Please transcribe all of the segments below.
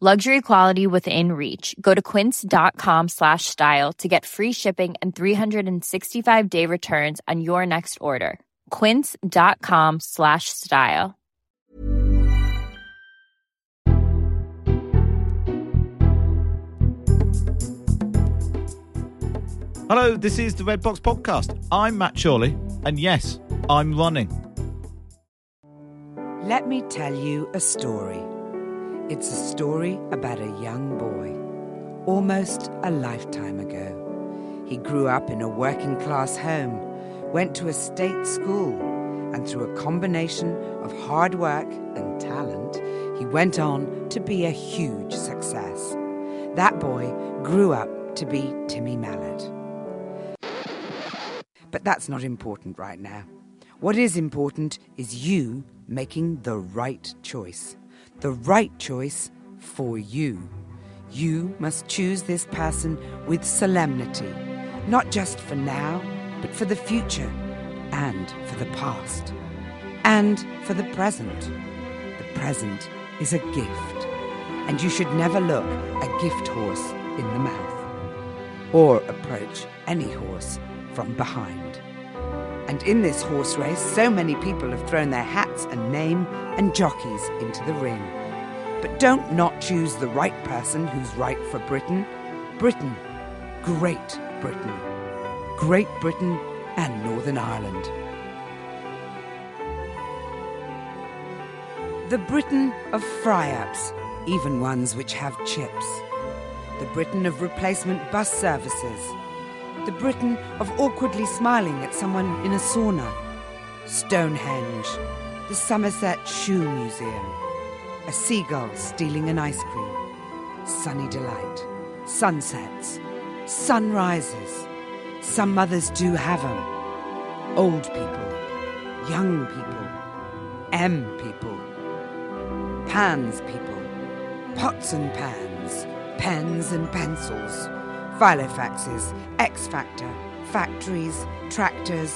Luxury quality within reach. Go to quince.com slash style to get free shipping and 365 day returns on your next order. Quince.com slash style. Hello, this is the Red Box Podcast. I'm Matt Chorley, and yes, I'm running. Let me tell you a story. It's a story about a young boy, almost a lifetime ago. He grew up in a working class home, went to a state school, and through a combination of hard work and talent, he went on to be a huge success. That boy grew up to be Timmy Mallett. But that's not important right now. What is important is you making the right choice. The right choice for you. You must choose this person with solemnity, not just for now, but for the future, and for the past, and for the present. The present is a gift, and you should never look a gift horse in the mouth, or approach any horse from behind. And in this horse race, so many people have thrown their hats and name and jockeys into the ring. But don't not choose the right person who's right for Britain. Britain, Great Britain, Great Britain and Northern Ireland. The Britain of fry-ups, even ones which have chips. The Britain of replacement bus services. The Britain of awkwardly smiling at someone in a sauna. Stonehenge. The Somerset Shoe Museum. A seagull stealing an ice cream. Sunny delight. Sunsets. Sunrises. Some mothers do have 'em. Old people. Young people. M people. Pans people. Pots and pans. Pens and pencils. Filofaxes. X Factor. Factories. Tractors.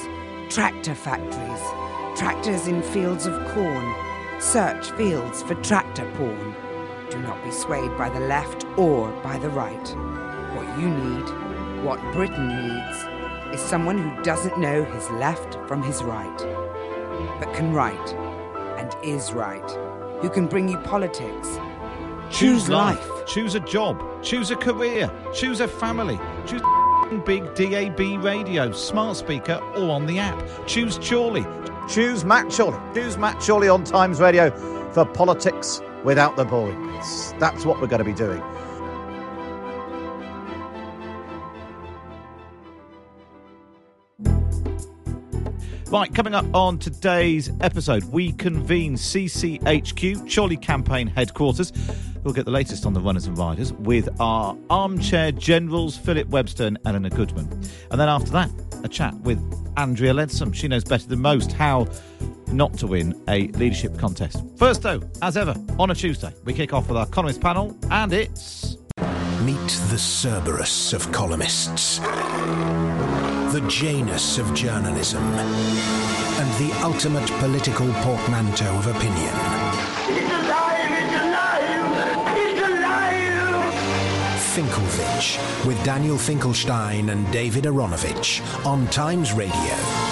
Tractor factories. Tractors in fields of corn. Search fields for tractor porn. Do not be swayed by the left or by the right. What you need, what Britain needs, is someone who doesn't know his left from his right, but can write and is right, who can bring you politics. Choose life. Choose a job. Choose a career. Choose a family. Choose big DAB radio, smart speaker, or on the app. Choose Chorley. Choose Matt Chorley. Choose Matt Chorley on Times Radio for politics without the boring. That's what we're going to be doing. Right, coming up on today's episode, we convene CCHQ, Chorley Campaign Headquarters. We'll get the latest on the runners and riders with our armchair generals, Philip Webster and Eleanor Goodman. And then after that, a chat with Andrea Leadsom. She knows better than most how not to win a leadership contest. First, though, as ever, on a Tuesday, we kick off with our economist panel, and it's. Meet the Cerberus of columnists, the Janus of journalism, and the ultimate political portmanteau of opinion. Finkelvich, with Daniel Finkelstein and David Aaronovitch on Times Radio.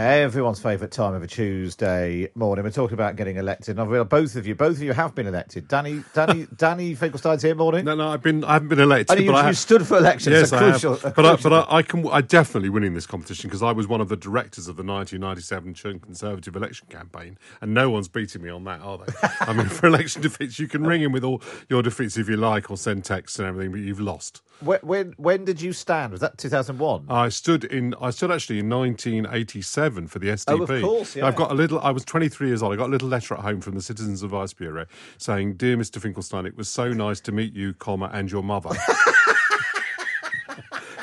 Everyone's favourite time of a Tuesday morning. We're talking about getting elected. And I've realised both of you, both of you have been elected. Danny, Danny, Danny Finkelstein's here morning. No, no, I've been, I haven't been elected. And you, you have- stood for election. Yes, it's a I crucial, have. But I, crucial but I, I can, I definitely winning this competition because I was one of the directors of the 1997 Churn Conservative election campaign, and no one's beating me on that, are they? I mean, for election defeats, you can ring in with all your defeats if you like, or send texts and everything, but you've lost. When, when when did you stand? Was that 2001? I stood in. I stood actually in 1987 for the SDP. Oh, of course, yeah. I've got a little. I was 23 years old. I got a little letter at home from the Citizens Advice Bureau saying, "Dear Mr. Finkelstein, it was so nice to meet you, comma, and your mother."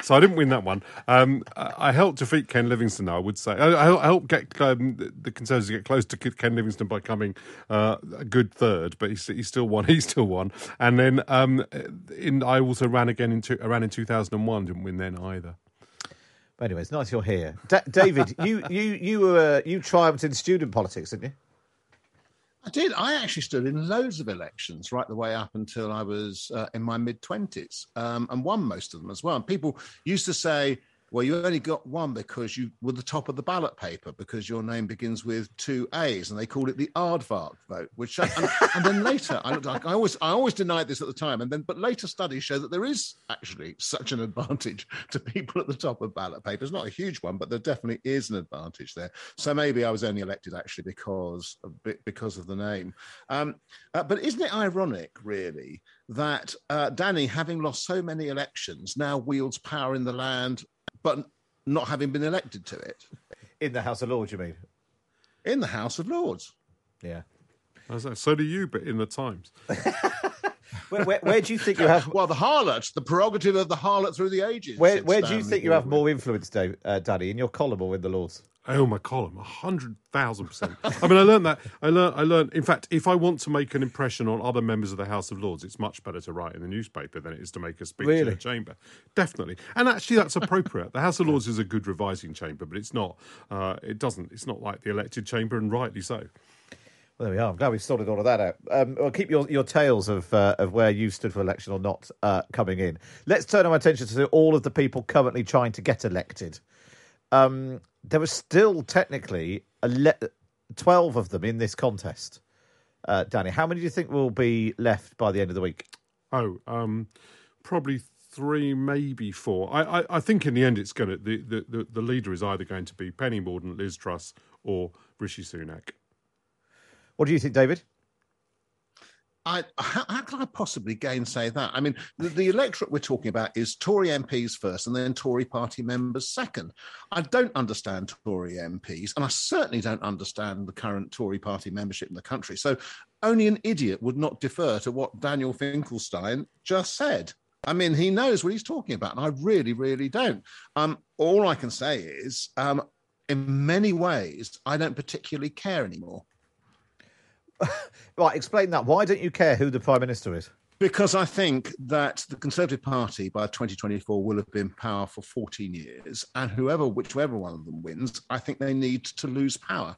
So I didn't win that one. Um, I I helped defeat Ken Livingstone. Though, I would say I, I helped get um, the Conservatives get close to Ken Livingstone by coming uh, a good third, but he, he still won. He still won. And then um, in, I also ran again in two, I ran in 2001. Didn't win then either. But anyway, it's nice you're here. Da- David, you you you were you triumphed in student politics, didn't you? I did. I actually stood in loads of elections right the way up until I was uh, in my mid 20s um, and won most of them as well. And people used to say, well, you only got one because you were the top of the ballot paper because your name begins with two A's, and they called it the Aardvark vote. Which, and, and then later, I, I always, I always denied this at the time, and then, but later studies show that there is actually such an advantage to people at the top of ballot papers. Not a huge one, but there definitely is an advantage there. So maybe I was only elected actually because because of the name. Um, uh, but isn't it ironic, really, that uh, Danny, having lost so many elections, now wields power in the land, but not having been elected to it In the House of Lords, you mean? in the House of Lords? Yeah. I was like, So do you, but in the Times. Where, where, where do you think you have? Well, the harlot, the prerogative of the harlot through the ages. Where, where do you think you have more influence, Dave, uh, Danny, in your column or in the Lords? Oh, my column, a hundred thousand percent. I mean, I learned that. I learned. I learned. In fact, if I want to make an impression on other members of the House of Lords, it's much better to write in the newspaper than it is to make a speech in Really? a chamber. Definitely, and actually, that's appropriate. the House of Lords is a good revising chamber, but it's not. Uh, it doesn't. It's not like the elected chamber, and rightly so. Well, there we are. I'm glad we've sorted all of that out. Um, well, keep your, your tales of uh, of where you stood for election or not uh, coming in. Let's turn our attention to all of the people currently trying to get elected. Um, there are still technically ele- 12 of them in this contest. Uh, Danny, how many do you think will be left by the end of the week? Oh, um, probably three, maybe four. I, I, I think in the end, it's going to the, the, the, the leader is either going to be Penny Mordaunt, Liz Truss, or Rishi Sunak. What do you think, David? I, how, can I possibly gainsay that? I mean, the, the electorate we're talking about is Tory MPs first and then Tory party members second. I don't understand Tory MPs, and I certainly don't understand the current Tory party membership in the country. So only an idiot would not defer to what Daniel Finkelstein just said. I mean, he knows what he's talking about, and I really, really don't. Um, all I can say is, um, in many ways, I don't particularly care anymore. Right, explain that. Why don't you care who the Prime Minister is? Because I think that the Conservative Party by 2024 will have been power for 14 years, and whoever, whichever one of them wins, I think they need to lose power.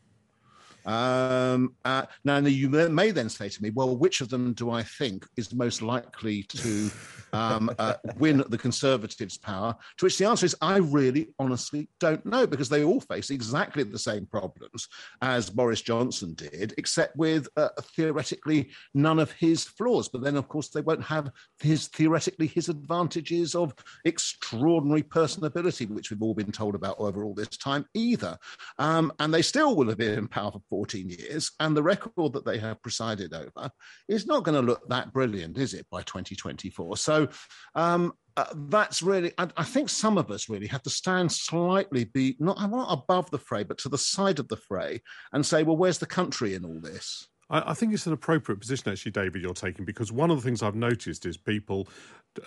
Um, uh, now, you may- then say to me, well, which of them do I think is most likely to um, uh, win the Conservatives' power? To which the answer is, I really honestly don't know because they all face exactly the same problems as Boris Johnson did, except with uh, theoretically none of his flaws. But then, of course, they won't have his theoretically his advantages of extraordinary personability, which we've all been told about over all this time either. Um, and they still will have been in power for 14 years. And the record that they have presided over is not going to look that brilliant, is it, by 2024? So um, uh, that's really, I, I think some of us really have to stand slightly, be not, not above the fray, but to the side of the fray and say, well, where's the country in all this? I, I think it's an appropriate position, actually, David, you're taking, because one of the things I've noticed is people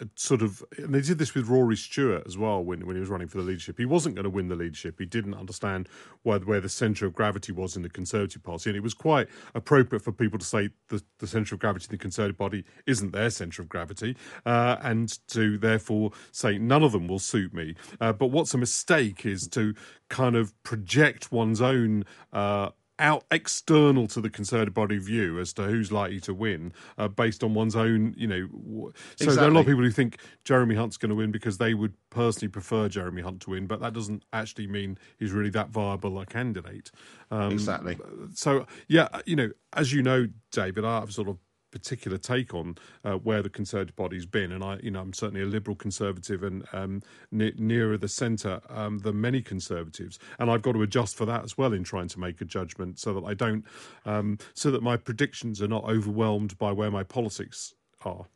uh, sort of, and they did this with Rory Stewart as well when, when he was running for the leadership. He wasn't going to win the leadership. He didn't understand where, where the centre of gravity was in the Conservative Party. And it was quite appropriate for people to say the, the centre of gravity in the Conservative Party isn't their centre of gravity, uh, and to therefore say none of them will suit me. Uh, but what's a mistake is to kind of project one's own. Uh, out external to the Conservative body view as to who's likely to win uh, based on one's own, you know. w- So there are a lot of people who think Jeremy Hunt's going to win because they would personally prefer Jeremy Hunt to win, but that doesn't actually mean he's really that viable a candidate. Um, Exactly. So yeah, you know, as you know, David, I have sort of particular take on uh, where the Conservative body's been, and I, you know, I'm certainly a liberal conservative and um, ne- nearer the centre um, than many conservatives, and I've got to adjust for that as well in trying to make a judgment, so that I don't, um, so that my predictions are not overwhelmed by where my politics are.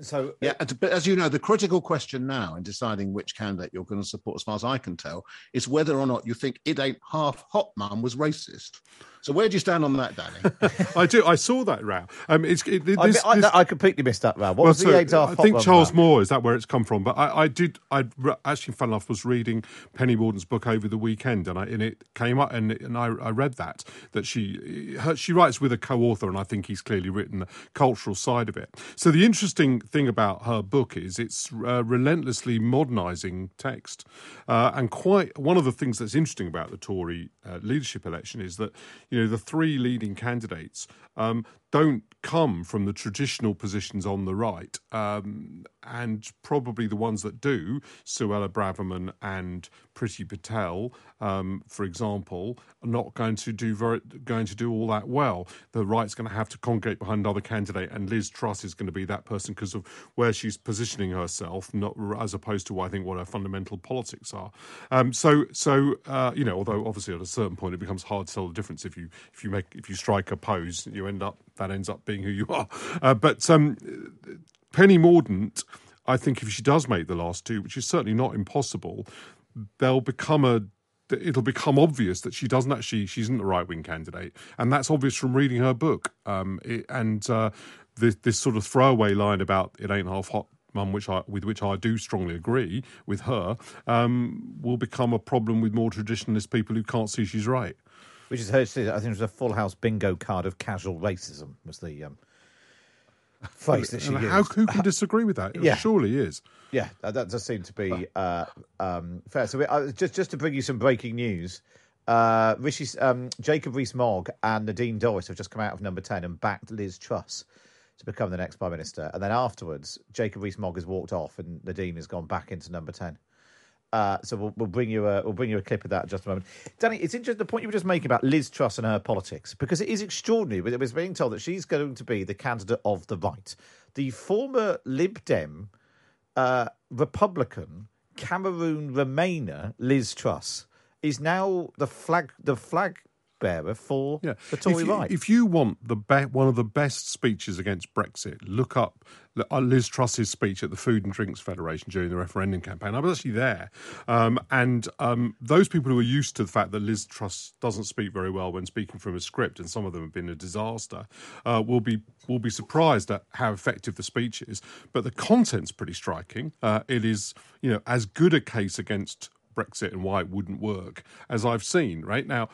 So Yeah, but as you know, the critical question now in deciding which candidate you're going to support, as far as I can tell, is whether or not you think it ain't half hot mum was racist. So where do you stand on that, Danny? I do. I saw that row. Um, it's it, this, I, mean, I, this- I completely missed that row. What Well, was the so, eight I think Charles run Moore is that where it's come from. But I, I did. I actually, fun enough, was reading Penny Mordaunt's book over the weekend, and I and it came up, and and I, I read that that she her, she writes with a co-author, and I think he's clearly written the cultural side of it. So the interesting thing about her book is it's uh, relentlessly modernising text, uh, and quite one of the things that's interesting about the Tory uh, leadership election is that you know the three leading candidates um, don't come from the traditional positions on the right, um, and probably the ones that do, Suella Braverman and Priti Patel, um, for example, are not going to do very going to do all that well. The right's going to have to congregate behind another candidate, and Liz Truss is going to be that person because of where she's positioning herself, not as opposed to I think what her fundamental politics are. Um, so, so uh, you know, although obviously at a certain point it becomes hard to tell the difference if you if you make if you strike a pose, you end up that ends up being who you are. Uh, but um, Penny Mordaunt, I think if she does make the last two, which is certainly not impossible, they'll become a it'll become obvious that she doesn't actually she isn't the right wing candidate, and that's obvious from reading her book. Um, it, and uh, this, this sort of throwaway line about it ain't half hot. Mum, which I, with which I do strongly agree with her, um, will become a problem with more traditionalist people who can't see she's right. Which is her, I think it was a full house bingo card of casual racism, was the um, phrase that she And used. how who can disagree with that? It Yeah. surely is. Yeah, that, does seem to be uh, um, fair. So, we, uh, just just to bring you some breaking news, uh, Rishi, um, Jacob Rees-Mogg and Nadine Dorries have just come out of number ten and backed Liz Truss to become the next prime minister. And then afterwards, Jacob Rees-Mogg has walked off, and Nadine has gone back into number ten. Uh, so we'll, we'll bring you a we'll bring you a clip of that in just a moment. Danny, it's interesting the point you were just making about Liz Truss and her politics because it is extraordinary. But it was being told that she's going to be the candidate of the right, the former Lib Dem uh, Republican Cameroon Remainer Liz Truss is now the flag the flag bearer for Yeah. the Tory if you, right. If you want the be- one of the best speeches against Brexit, look up Liz Truss's speech at the Food and Drinks Federation during the referendum campaign. I was actually there, um, and um, those people who are used to the fact that Liz Truss doesn't speak very well when speaking from a script, and some of them have been a disaster, uh, will be will be surprised at how effective the speech is. But the content's pretty striking. Uh, it is, you know, as good a case against Brexit and why it wouldn't work as I've seen. Right now,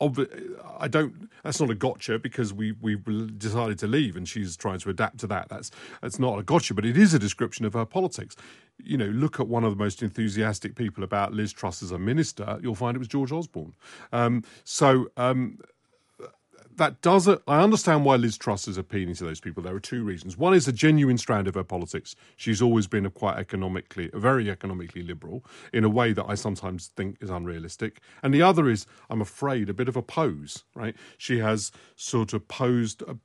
obvi- I don't. That's not a gotcha because we we decided to leave, and she's trying to adapt to that. That's that's not a gotcha, but it is a description of her politics. You know, look at one of the most enthusiastic people about Liz Truss as a minister. You'll find it was George Osborne. Um, so. Um, that does it. I understand why Liz Truss is appealing to those people. There are two reasons. One is a genuine strand of her politics. She's always been a quite economically, a very economically liberal in a way that I sometimes think is unrealistic. And the other is, I'm afraid, a bit of a pose. Right? She has sort of posed a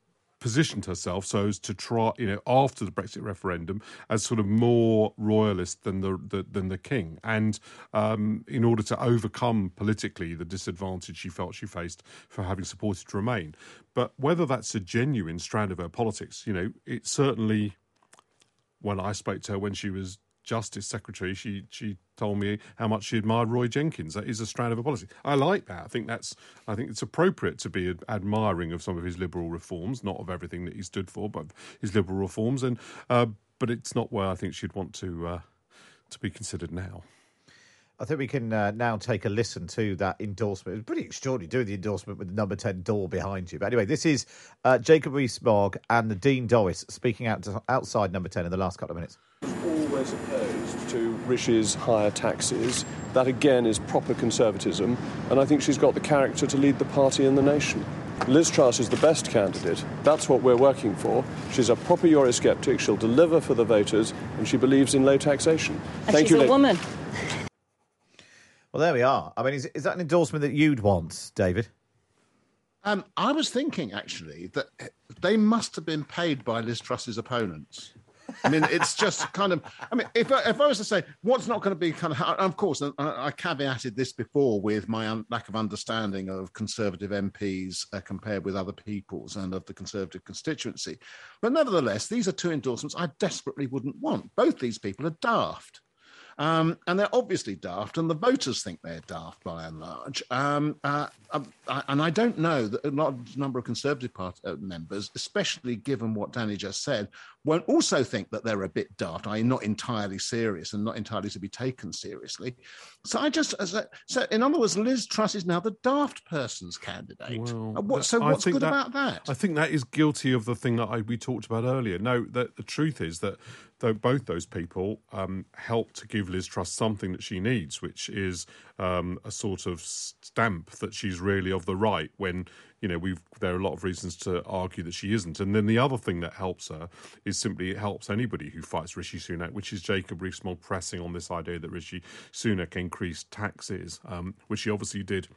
positioned herself so as to try, you know, after the Brexit referendum, as sort of more royalist than the, the than the king, and um, in order to overcome politically the disadvantage she felt she faced for having supported Remain. But whether that's a genuine strand of her politics, you know, it certainly. When I spoke to her when she was Justice Secretary, she she told me how much she admired Roy Jenkins. That is a strand of her policy. I like that. I think that's I think it's appropriate to be admiring of some of his liberal reforms, not of everything that he stood for, but his liberal reforms. And uh, but it's not where I think she'd want to uh, to be considered now. I think we can uh, now take a listen to that endorsement. It was pretty extraordinary doing the endorsement with the number 10 door behind you. But anyway, this is uh, Jacob Rees-Mogg and Nadine Dorries speaking out to, outside number 10 in the last couple of minutes. Always opposed to Rishi's higher taxes. That again is proper conservatism, and I think she's got the character to lead the party and the nation. Liz Truss is the best candidate. That's what we're working for. She's a proper Eurosceptic. She'll deliver for the voters, and she believes in low taxation. And Thank she's you, a la- woman. Well, there we are. I mean, is, is that an endorsement that you'd want, David? Um, I was thinking actually that they must have been paid by Liz Truss's opponents. I mean, it's just kind of. I mean, if I, if I was to say what's not going to be kind of, of course, I, I caveated this before with my un, lack of understanding of Conservative MPs uh, compared with other people's and of the Conservative constituency. But nevertheless, these are two endorsements I desperately wouldn't want. Both these people are daft. Um, and they're obviously daft, and the voters think they're daft by and large. Um, uh, um, I, and I don't know that a large number of Conservative uh, members, especially given what Danny just said, won't also think that they're a bit daft, i.e., not entirely serious and not entirely to be taken seriously. So I just, as a, so in other words, Liz Truss is now the daft person's candidate. Well, what, so what's good about that? I think that is guilty of the thing that I, we talked about earlier. No, that the truth is that though both those people um, help to give Liz Truss something that she needs, which is um, a sort of stamp that she's really of the right. When you know we've there are a lot of reasons to argue that she isn't. And then the other thing that helps her is simply it helps anybody who fights Rishi Sunak, which is Jacob Rees-Mogg pressing on this idea that Rishi Sunak increased taxes, um, which he obviously did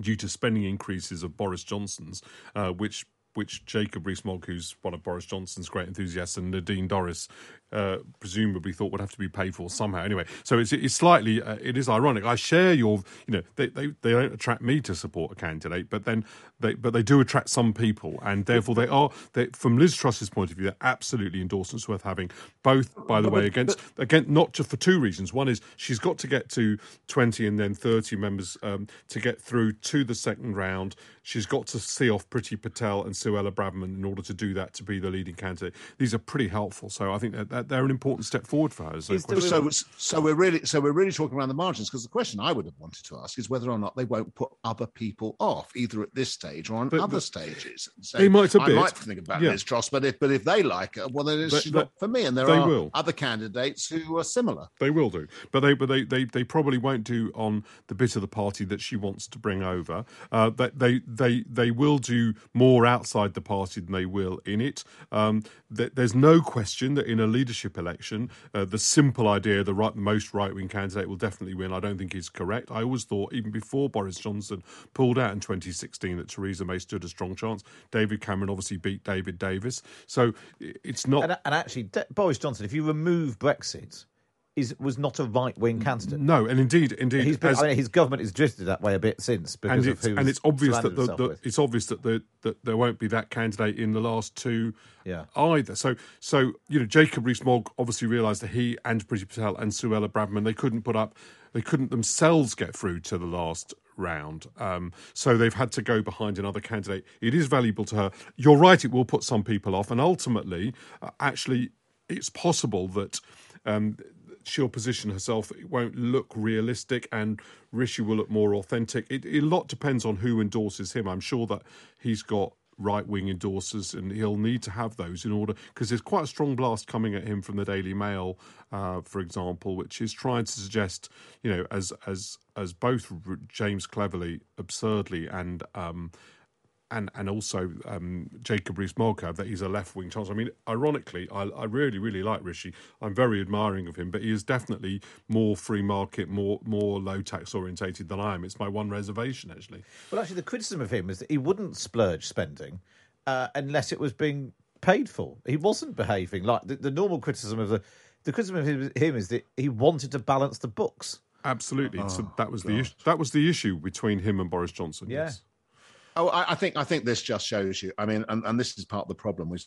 due to spending increases of Boris Johnson's, uh, which which Jacob Rees-Mogg, who's one of Boris Johnson's great enthusiasts, and Nadine Dorries uh, presumably thought would have to be paid for somehow. Anyway, so it's, it's slightly uh, it is ironic. I share your you know they, they they don't attract me to support a candidate, but then they but they do attract some people, and therefore they are they, from Liz Truss's point of view, they're absolutely endorsements worth having. Both, by the way, against again not just for two reasons. One is she's got to get to twenty and then thirty members um, to get through to the second round. She's got to see off Priti Patel and Suella Braverman in order to do that to be the leading candidate. These are pretty helpful, so I think that, that they're an important step forward for her. So, So, so we're really, so we're really talking around the margins because the question I would have wanted to ask is whether or not they won't put other people off, either at this stage or on But- other but- stages. And They might a I bit. might think about Yeah. Liz Truss, but if but if they like her, well, then it's they- not for me. And there are will. other candidates who are similar. They will do, but they but they, they, they probably won't do on the bit of the party that she wants to bring over. Uh, that they they they will do more outside the party than they will in it. Um, th- there's no question that in a leadership election, uh, the simple idea the right most right wing candidate will definitely win. I don't think is correct. I always thought even before Boris Johnson pulled out in 2016 that Theresa May stood a strong chance. David Cameron obviously beat David Davis, so it's not. And, and actually, Boris Johnson, if you remove Brexit, is was not a right wing candidate. No, and indeed, indeed, been, as- I mean, his government has drifted that way a bit since because and of it's, who and it's obvious that the, the, it's obvious that the, that there won't be that candidate in the last two Yeah. either. So so you know Jacob Rees-Mogg obviously realised that he and Priti Patel and Suella Braverman they couldn't put up they couldn't themselves get through to the last round. Um, so they've had to go behind another candidate. It is valuable to her. You're right. It will put some people off, and ultimately, uh, actually, it's possible that. Um, she'll position herself. It won't look realistic, and Rishi will look more authentic. It, it, a lot depends on who endorses him. I'm sure that he's got right wing endorsers, and he'll need to have those in order because there's quite a strong blast coming at him from the Daily Mail, uh, for example, which is trying to suggest, you know, as as as both James Cleverly absurdly and. Um, and and also um, Jacob Rees-Mogg that he's a left-wing chancellor. I mean, ironically, I, I really really like Rishi. I'm very admiring of him, but he is definitely more free market, more more low tax orientated than I am. It's my one reservation, actually. Well, actually, the criticism of him is that he wouldn't splurge spending uh, unless it was being paid for. He wasn't behaving like the, the normal criticism of the the criticism of him, him is that he wanted to balance the books. Absolutely. so Oh, that was the issue. That was the issue between him and Boris Johnson. Yeah. Yes. Oh, I, I think I think this just shows you. I mean, and, and this is part of the problem with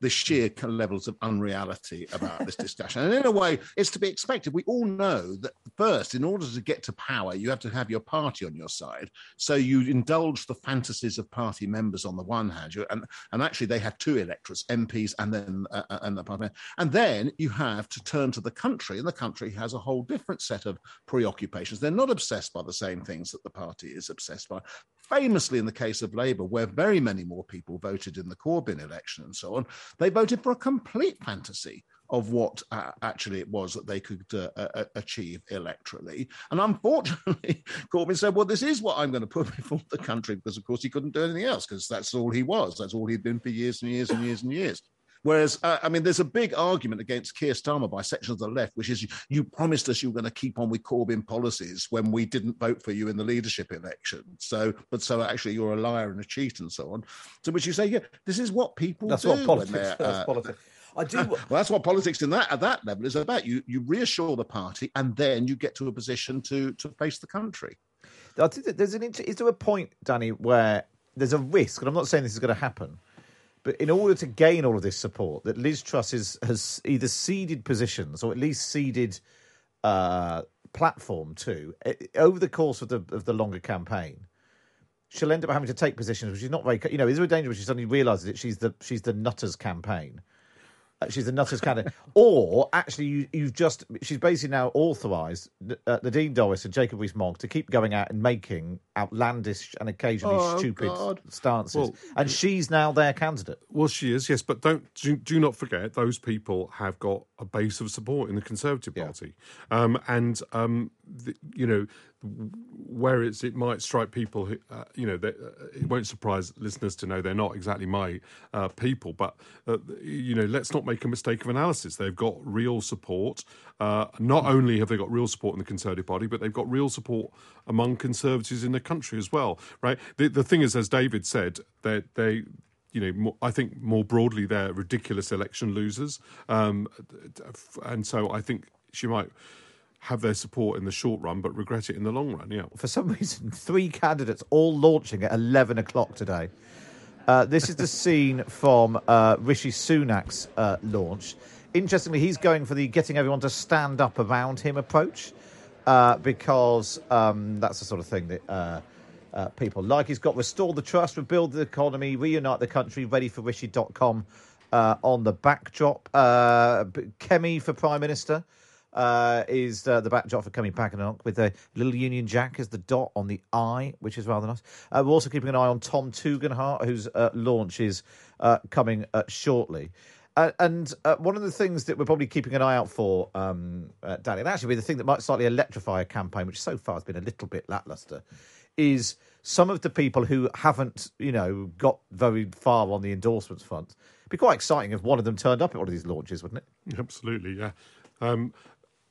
the sheer levels of unreality about this discussion. And in a way, it's to be expected. We all know that first, in order to get to power, you have to have your party on your side. So you indulge the fantasies of party members on the one hand, you, and and actually they have two electorates, MPs, and then uh, uh, and the party, and then you have to turn to the country, and the country has a whole different set of preoccupations. They're not obsessed by the same things that the party is obsessed by famously in the case of Labour, where very many more people voted in the Corbyn election and so on, they voted for a complete fantasy of what uh, actually it was that they could uh, uh, achieve electorally. And unfortunately, Corbyn said, "Well, this is what I'm going to put before the country," because of course he couldn't do anything else because that's all he was. That's all he'd been for years and years and years and years. Whereas, uh, I mean, there's a big argument against Keir Starmer by sections of the left, which is you promised us you were going to keep on with Corbyn policies when we didn't vote for you in the leadership election. So, but so actually you're a liar and a cheat and so on. To which you say, yeah, this is what people that's do. What politics, uh, that's politics. I do. well, that's what politics in that at that level is about. You you reassure the party, and then you get to a position to to face the country. I think that there's an. Is there a point, Danny, where there's a risk, and I'm not saying this is going to happen, but in order to gain all of this support, that Liz Truss is, has either ceded positions or at least ceded uh, platform to over the course of the of the longer campaign. She'll end up having to take positions which is not very. You know, is there a danger when she suddenly realises that she's the she's the nutters campaign? She's the nutters candidate, or actually, you, you've just she's basically now authorised uh, Nadine Dorries and Jacob Rees-Mogg to keep going out and making outlandish and occasionally oh, stupid God. stances, Well, and she's now their candidate. Well, she is, yes, but don't do, do not forget those people have got a base of support in the Conservative Party, um, and um, the, you know whereas it might strike people who, uh, you know, that, uh, it won't surprise listeners to know they're not exactly my uh, people, but uh, you know, let's not make a mistake of analysis. They've got real support. Uh, not only have they got real support in the Conservative Party, but they've got real support among Conservatives in the country as well, right? The, the thing is, as David said, that they you know, more, I think more broadly they're ridiculous election losers, um, and so I think she might have their support in the short run, but regret it in the long run. Yeah. For some reason, three candidates all launching at eleven o'clock today. Uh, this is the scene from uh, Rishi Sunak's uh, launch. Interestingly, he's going for the getting everyone to stand up around him approach uh, because um, that's the sort of thing that uh, people like. He's got restore the trust, rebuild the economy, reunite the country, ready for Rishi.com uh, on the backdrop. Uh, Kemi for Prime Minister uh, is uh, the backdrop for Kemi Badenoch with a little Union Jack as the dot on the I, which is rather nice. Uh, we're also keeping an eye on Tom Tugendhat, whose uh, launch is uh, coming uh, shortly. Uh, and uh, one of the things that we're probably keeping an eye out for, um, uh, Danny, and actually be the thing that might slightly electrify a campaign, which so far has been a little bit lackluster, is some of the people who haven't, you know, got very far on the endorsements front. It'd be quite exciting if one of them turned up at one of these launches, wouldn't it? Absolutely, yeah. Um,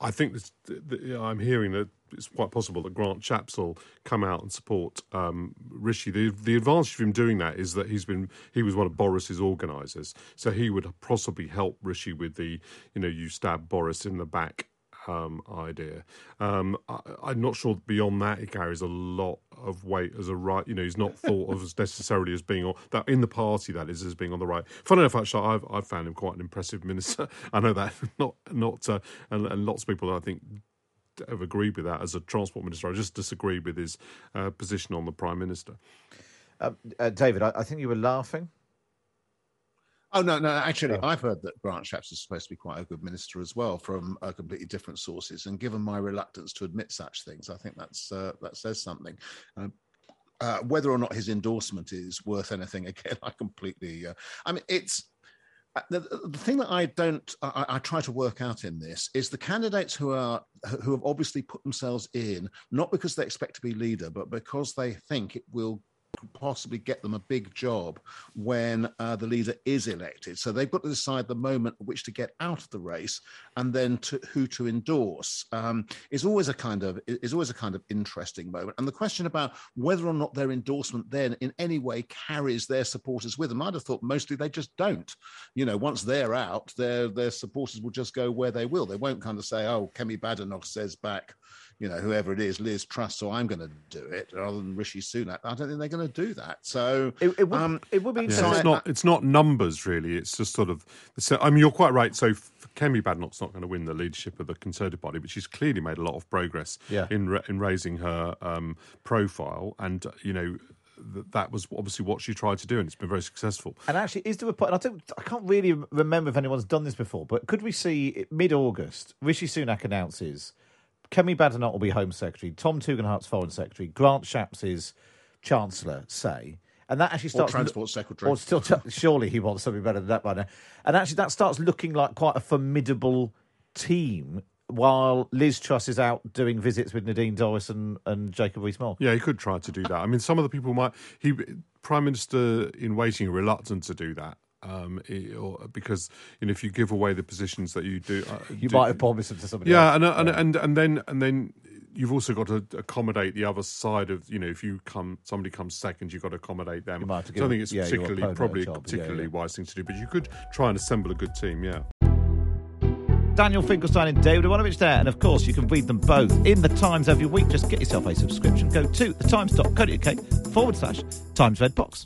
I think this, the, I'm hearing that it's quite possible that Grant Shapps will come out and support um, Rishi. The the advantage of him doing that is that he's been he was one of Boris's organisers, so he would possibly help Rishi with the you know you stab Boris in the back um, idea. Um, I, am not sure beyond that he carries a lot of weight as a right. You know, he's not thought of as necessarily as being on that in the party. That is as being on the right. Funny enough, actually, I've I've found him quite an impressive minister. I know that not not uh, and, and lots of people I think have agreed with that as a transport minister. I just disagree with his uh, position on the prime minister. Uh, uh, David, I, I, think you were laughing. Oh no, no. Actually, oh. I've heard that Grant Shapps is supposed to be quite a good minister as well, from uh, completely different sources. And given my reluctance to admit such things, I think that's uh, that says something. Um, uh, whether or not his endorsement is worth anything, again, I completely. Uh, I mean, it's uh, the, the, thing that I don't, I, I, try to work out in this is the candidates who are who have obviously put themselves in not because they expect to be leader, but because they think it will possibly get them a big job when uh, the leader is elected. So they've got to decide the moment at which to get out of the race and then to, who to endorse. Um, is always a kind of is always a kind of interesting moment. And the question about whether or not their endorsement then in any way carries their supporters with them, I'd have thought mostly they just don't. You know, once they're out, their their supporters will just go where they will. They won't kind of say, "Oh, Kemi Badenoch says back." You know, whoever it is, Liz Truss, so I'm going to do it rather than Rishi Sunak. I don't think they're going to do that. So it, it would, um, it would be. Yeah, it's not. It's not numbers really. It's just sort of. I mean, you're quite right. So Kemi Badenoch's not going to win the leadership of the Conservative Party, but she's clearly made a lot of progress yeah. in in raising her um, profile, and you know that was obviously what she tried to do, and it's been very successful. And actually, is there a point? I, don't, I can't really remember if anyone's done this before, but could we see mid August, Rishi Sunak announces Kemi Badenoch will be Home Secretary, Tom Tugendhat's Foreign Secretary, Grant Shapps is Chancellor, say, and that actually Or starts Transport Secretary. Or still, surely he wants something better than that by now. And actually, that starts looking like quite a formidable team. While Liz Truss is out doing visits with Nadine Dorries and, and Jacob Rees-Mogg. Yeah, he could try to do that. I mean, some of the people might. He, Prime Minister in waiting, are reluctant to do that. Um, it- or, because you know, if you give away the positions that you do, uh, You do- might have promised them to somebody Yeah, else. and, and and and then and then you've also got to accommodate the other side of you know if you come somebody comes second, you've got to accommodate them. You might have to so I think it's yeah, particularly probably job. a Yeah, particularly yeah. wise thing to do. But you could try and assemble a good team. Yeah. Daniel Finkelstein and David Aaronovitch there. And of course, you can read them both in the Times every week. Just get yourself a subscription. Go to thetimes.co.uk forward slash Times Red Box.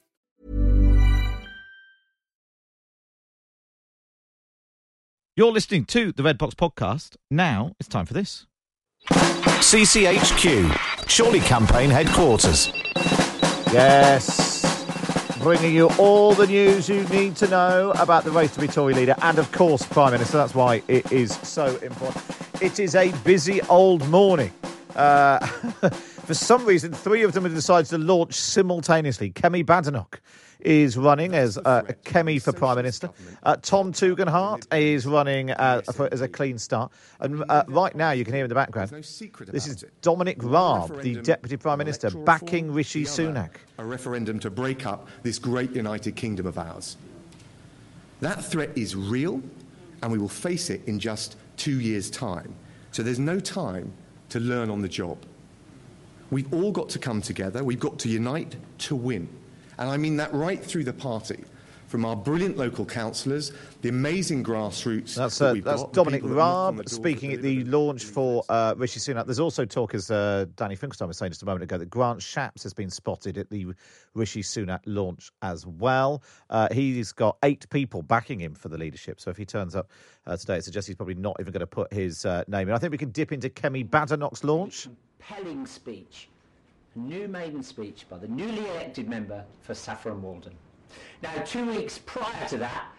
You're listening to the Red Box podcast. Now it's time for this. CCHQ, Chorley Campaign Headquarters. Yes. Bringing you all the news you need to know about the race to be Tory leader and, of course, Prime Minister. That's why it is so important. It is a busy old morning. Uh, for some reason, three of them have decided to launch simultaneously. Kemi Badenoch is running as uh, Kemi for Prime Minister. Uh, Tom Tugendhat is running uh, for, as a clean start. And uh, right now, you can hear in the background, this is Dominic Raab, the Deputy Prime Minister, backing Rishi Sunak. a referendum to break up this great United Kingdom of ours. That threat is real, and we will face it in just two years' time. So there's no time to learn on the job. We've all got to come together, we've got to unite to win. And I mean that right through the party. From our brilliant local councillors, the amazing grassroots. That's, that uh, we've that's got, Dominic people that knock on the Raab speaking at the launch for uh, Rishi Sunak. There's also talk, as uh, Danny Finkelstein was saying just a moment ago, that Grant Shapps has been spotted at the Rishi Sunak launch as well. Uh, he's got eight people backing him for the leadership. So if he turns up uh, today, it suggests he's probably not even going to put his uh, name in. I think we can dip into Kemi Badenoch's launch. compelling speech, a new maiden speech by the newly elected member for Saffron Walden. Now, two weeks prior to that,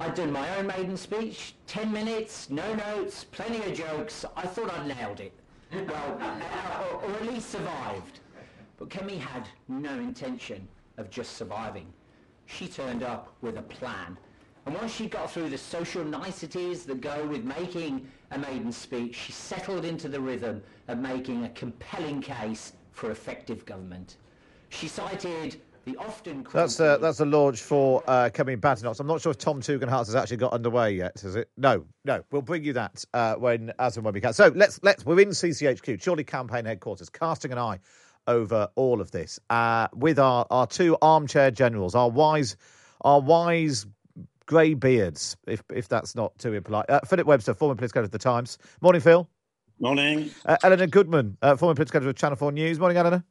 I'd done my own maiden speech, 10 minutes, no notes, plenty of jokes. I thought I'd nailed it. Well, or, or at least survived. But Kemi had no intention of just surviving. She turned up with a plan. And once she got through the social niceties that go with making a maiden speech, she settled into the rhythm of making a compelling case for effective government. She cited the often That's uh, that's a launch for uh, Kemi Badenoch. I'm not sure if Tom Tugendhat has actually got underway yet. Has it? No, no. We'll bring you that uh, when as and when we can. So let's let's we're in CCHQ, Chorley campaign headquarters, casting an eye over all of this uh, with our our two armchair generals, our wise our wise grey beards, if if that's not too impolite. Uh, Philip Webster, former political editor of the Times. Morning, Phil. Morning. Uh, Eleanor Goodman, uh, former political editor of Channel Four News. Morning, Eleanor.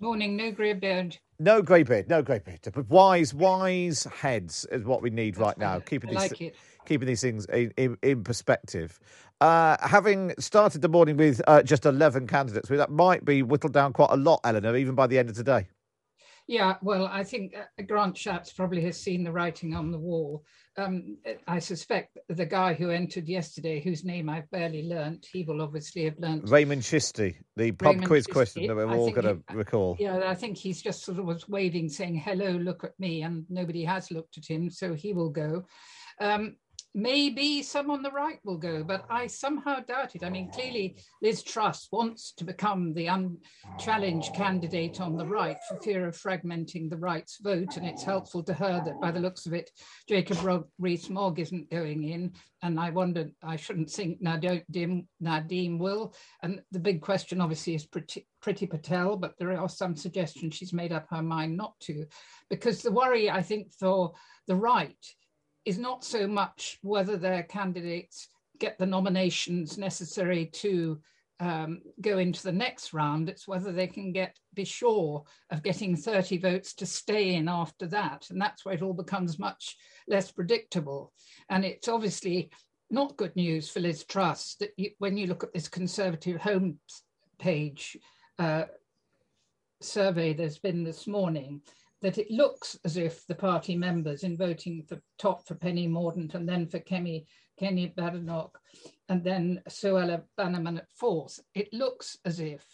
Morning, no grey beard. No grey beard, no grey beard. But wise, wise heads is what we need right now. Keeping I these, it. keeping these things in, in, in perspective. Uh, having started the morning with uh, just eleven candidates, that might be whittled down quite a lot, Eleanor, even by the end of today. Yeah, well, I think uh, Grant Shapps probably has seen the writing on the wall. Um, I suspect the guy who entered yesterday, whose name I've barely learnt, he will obviously have learnt. Rehman Chishti, the pub Raymond quiz Chishti, question that we're I all going to recall. Yeah, I think he's just sort of was waving, saying, hello, look at me, and nobody has looked at him, so he will go. Um, maybe some on the right will go, but I somehow doubt it. I mean, clearly Liz Truss wants to become the unchallenged candidate on the right for fear of fragmenting the right's vote, and it's helpful to her that by the looks of it, Jacob Rees-Mogg isn't going in, and I wonder, I shouldn't think Nadhim, Nadhim will, and the big question obviously is Priti, Priti Patel, but there are some suggestions she's made up her mind not to, because the worry, I think, for the right is not so much whether their candidates get the nominations necessary to um, go into the next round. It's whether they can get be sure of getting 30 votes to stay in after that. And that's where it all becomes much less predictable. And it's obviously not good news for Liz Truss that you, when you look at this Conservative home page uh, survey there's been this morning, that it looks as if the party members in voting for top for Penny Mordaunt and then for Kemi, Kenny Badenoch and then Suella Braverman at fourth, it looks as if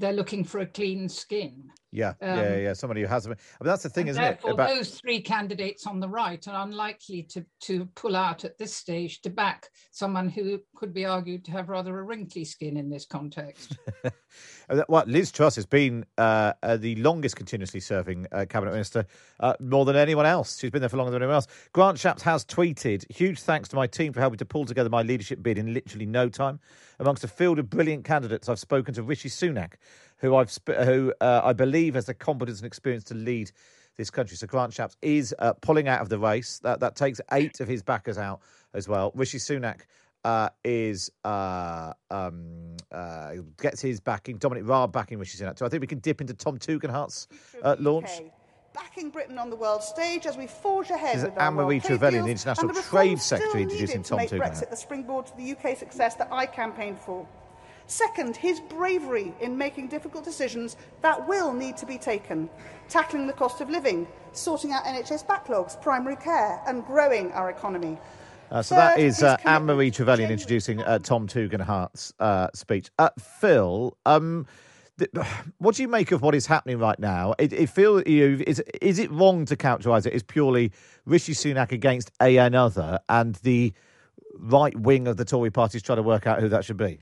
they're looking for a clean skin. Yeah, Um, yeah, yeah. Somebody who has. I mean, that's the thing, isn't therefore, it? About those three candidates on the right are unlikely to, to pull out at this stage to back someone who could be argued to have rather a wrinkly skin in this context. Uh, Well, Liz Truss has been uh, uh, the longest continuously serving uh, cabinet minister, uh, more than anyone else. She's been there for longer than anyone else. Grant Shapps has tweeted, "Huge thanks to my team for helping to pull together my leadership bid in literally no time. Amongst a field of brilliant candidates, I've spoken to Rishi Sunak, who I've sp- who uh, I believe has the competence and experience to lead." This country. So Grant Shapps is pulling out of the race. That that takes eight of his backers out as well. Rishi Sunak uh, is uh, um, uh, gets his backing. Dominic Raab backing which is in that too. I think we can dip into Tom Tugendhat's uh, launch. backing Britain on the world stage as we forge ahead This is Anne-Marie Trevelyan, the International the Trade Secretary, introducing Tom to make Tugendhat. Brexit the springboard to the UK success that I campaigned for. Second, his bravery in making difficult decisions that will need to be taken, tackling the cost of living, sorting out NHS backlogs, primary care, and growing our economy. Uh, so that Third, is his uh, Anne Marie Trevelyan introducing uh, Tom Tugendhat's uh, speech. Uh, Phil, um, th- what do you make of what is happening right now? It, it feel you is is it wrong to characterise it as purely Rishi Sunak against a another, and the right wing of the Tory party is trying to work out who that should be?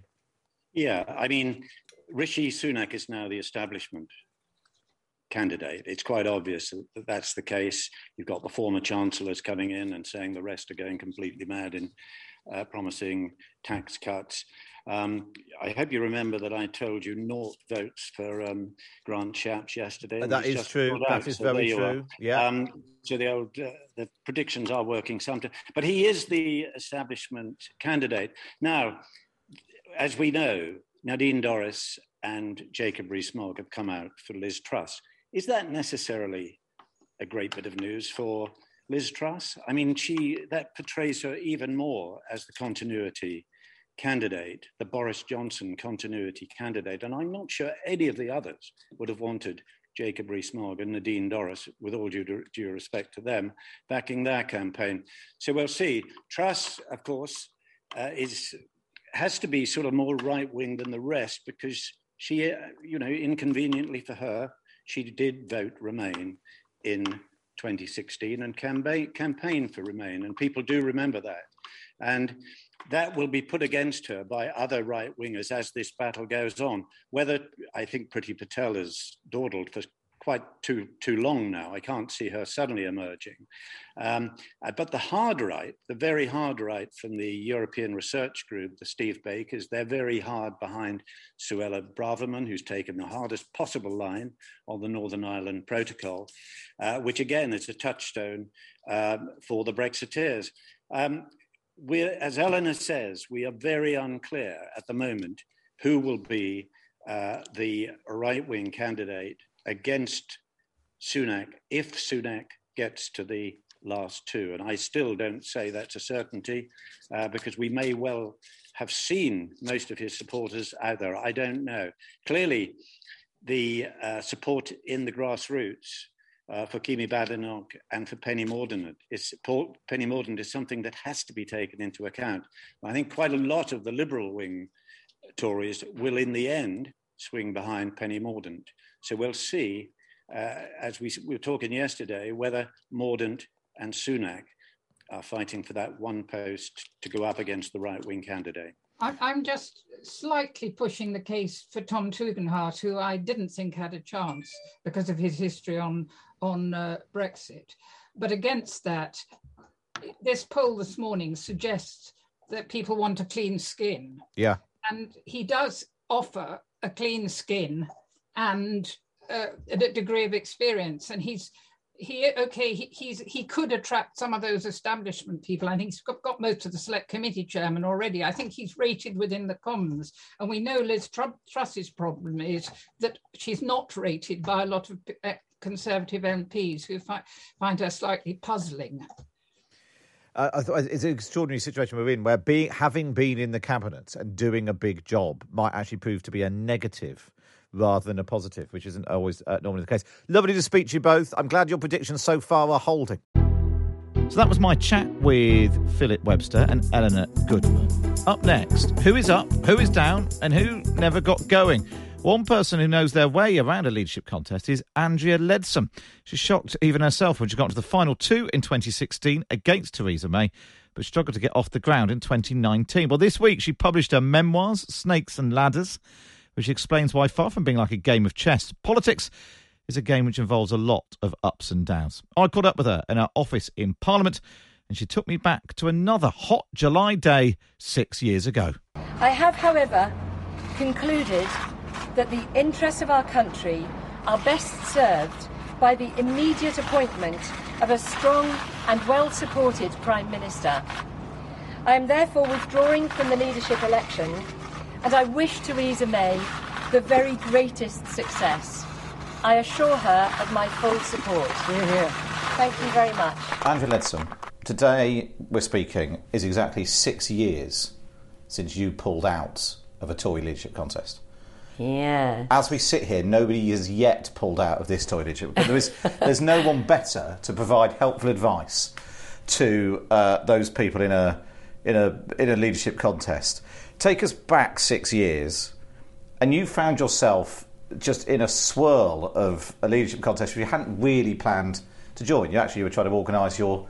Yeah, I mean, Rishi Sunak is now the establishment candidate. It's quite obvious that that's the case. You've got the former chancellors coming in and saying the rest are going completely mad in uh, promising tax cuts. Um, I hope you remember that I told you naught votes for um, Grant Shapps yesterday. That is true. That out, is so very true. Yeah. Um, so the old uh, the predictions are working sometimes, but he is the establishment candidate now. As we know, Nadine Dorries and Jacob Rees-Mogg have come out for Liz Truss. Is that necessarily a great bit of news for Liz Truss? I mean, she that portrays her even more as the continuity candidate, the Boris Johnson continuity candidate, and I'm not sure any of the others would have wanted Jacob Rees-Mogg and Nadine Dorries, with all due, due respect to them, backing their campaign. So we'll see. Truss, of course, uh, is has to be sort of more right wing than the rest because she, uh, you know, inconveniently for her, she did vote Remain in 2016 and campaign, campaign for Remain, and people do remember that. And that will be put against her by other right wingers as this battle goes on. Whether I think Priti Patel has dawdled for quite too too long now. I can't see her suddenly emerging. Um, uh, but the hard right, the very hard right from the European Research Group, the Steve Bakers, they're very hard behind Suella Braverman, who's taken the hardest possible line on the Northern Ireland Protocol, uh, which again is a touchstone um, for the Brexiteers. Um, we're, as Eleanor says, we are very unclear at the moment who will be uh, the right wing candidate against Sunak if Sunak gets to the last two. And I still don't say that's a certainty uh, because we may well have seen most of his supporters out there. I don't know. Clearly, the uh, support in the grassroots uh, for Kemi Badenoch and for Penny Mordaunt is Penny Mordaunt is something that has to be taken into account. I think quite a lot of the liberal wing Tories will, in the end, swing behind Penny Mordaunt. So we'll see, uh, as we, we were talking yesterday, whether Mordaunt and Sunak are fighting for that one post to go up against the right wing candidate. I'm just slightly pushing the case for Tom Tugendhat, who I didn't think had a chance because of his history on on uh, Brexit. But against that, this poll this morning suggests that people want a clean skin. Yeah. And he does offer a clean skin and uh, a degree of experience. And he's he okay he, he's he could attract some of those establishment people. I think he's got, got, most of the select committee chairman already. I think he's rated within the commons. And we know liz truss's problem is that she's not rated by a lot of uh, conservative mps who fi- find her slightly puzzling. Uh, it's an extraordinary situation we're in where being, having been in the cabinet and doing a big job might actually prove to be a negative rather than a positive, which isn't always uh, normally the case. Lovely to speak to you both. I'm glad your predictions so far are holding. So that was my chat with Philip Webster and Eleanor Goodman. Up next, who is up, who is down, and who never got going? One person who knows their way around a leadership contest is Andrea Leadsom. She shocked even herself when she got to the final two in 2016 against Theresa May, but struggled to get off the ground in 2019. Well, this week she published her memoirs, Snakes and Ladders which explains why, far from being like a game of chess, politics is a game which involves a lot of ups and downs. I caught up with her in her office in Parliament, and she took me back to another hot July day six years ago. I have, however, concluded that the interests of our country are best served by the immediate appointment of a strong and well supported Prime Minister. I am therefore withdrawing from the leadership election and I wish Theresa May the very greatest success. I assure her of my full support. Here, here. Thank you very much. Andrea Leadsom, today we're speaking is exactly six years since you pulled out of a Tory leadership contest. Yeah. As we sit here, nobody has yet pulled out of this Tory leadership. But there is, there's no one better to provide helpful advice to uh, those people in a in a in a leadership contest take us back six years, and you found yourself just in a swirl of a leadership contest you hadn't really planned to join. You actually were trying to organise your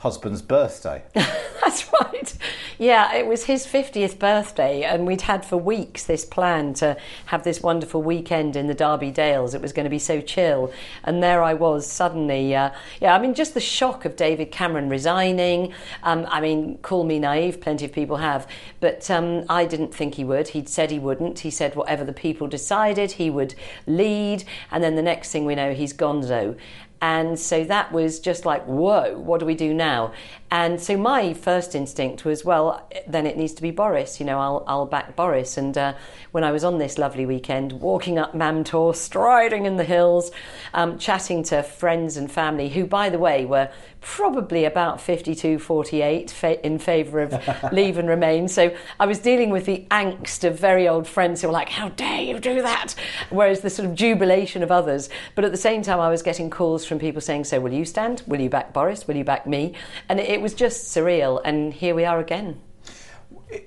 husband's birthday. That's right. Yeah, it was his 50th birthday, and we'd had for weeks this plan to have this wonderful weekend in the Derby Dales. It was going to be so chill. And there I was suddenly. Uh, yeah, I mean, just the shock of David Cameron resigning. Um, I mean, call me naive, plenty of people have. But um, I didn't think he would. He'd said he wouldn't. He said whatever the people decided, he would lead. And then the next thing we know, he's gonzo. And so that was just like, whoa, what do we do now? And so my first instinct was, well, then it needs to be Boris. You know, I'll, I'll back Boris. And uh, when I was on this lovely weekend, walking up Mam Tor, striding in the hills, um, chatting to friends and family, who, by the way, were probably about 52 48 fa- in favour of leave and remain. So I was dealing with the angst of very old friends who were like, How dare you do that? Whereas the sort of jubilation of others. But at the same time, I was getting calls from people saying, So will you stand? Will you back Boris? Will you back me? And it was just surreal. And here we are again.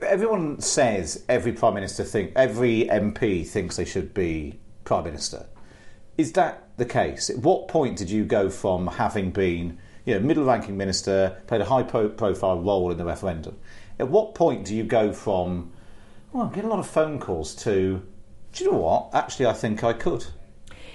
Everyone says every Prime Minister think every MP thinks they should be Prime Minister. Is that the case? At what point did you go from having been you know, middle ranking minister, played a high pro- profile role in the referendum. At what point do you go from, well, I'm getting a lot of phone calls to, do you know what? Actually, I think I could.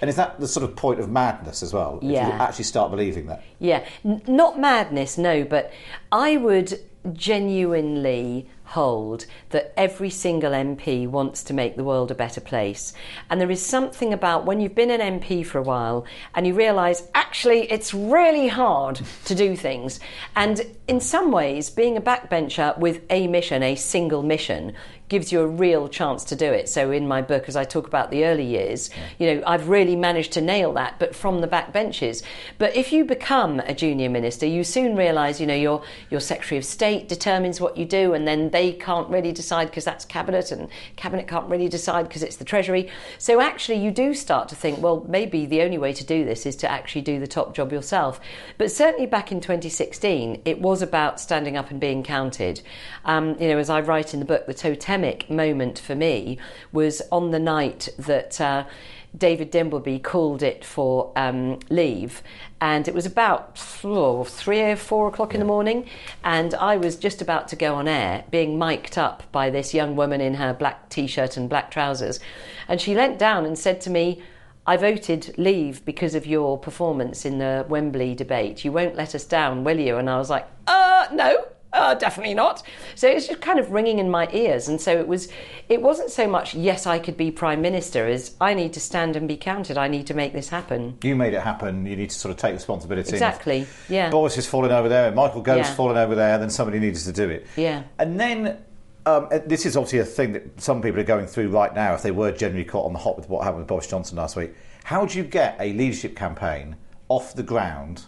And is that the sort of point of madness as well? If you Yeah. actually start believing that. Yeah, N- not madness, no, but I would genuinely hold that every single MP wants to make the world a better place. And there is something about when you've been an MP for a while and you realise actually it's really hard to do things. And in some ways, being a backbencher with a mission, a single mission, gives you a real chance to do it. So in my book, as I talk about the early years, you know, I've really managed to nail that, but from the back benches. But if you become a junior minister, you soon realise, you know, your your Secretary of State determines what you do, and then they can't really decide because that's cabinet, and cabinet can't really decide because it's the Treasury. So actually, you do start to think, well, maybe the only way to do this is to actually do the top job yourself. But certainly back in 2016, it was about standing up and being counted. Um, you know, as I write in the book, the totemic moment for me was on the night that. Uh, David Dimbleby called it for um, leave, and it was about oh, three or four o'clock in the morning, and I was just about to go on air, being mic'd up by this young woman in her black t-shirt and black trousers, and she leant down and said to me. I voted leave because of your performance in the Wembley debate. You won't let us down, will you? And I was like, uh, no, uh, definitely not. So it's just kind of ringing in my ears, and so it was. It wasn't so much yes, I could be prime minister, as I need to stand and be counted. I need to make this happen. You made it happen. You need to sort of take responsibility. Exactly. Yeah. Boris is falling over there, and Michael Gove's Yeah. falling over there. Then somebody needed to do it. Yeah. And then um, uh, this is obviously a thing that some people are going through right now. If they were generally caught on the hop with what happened with Boris Johnson last week, how do you get a leadership campaign off the ground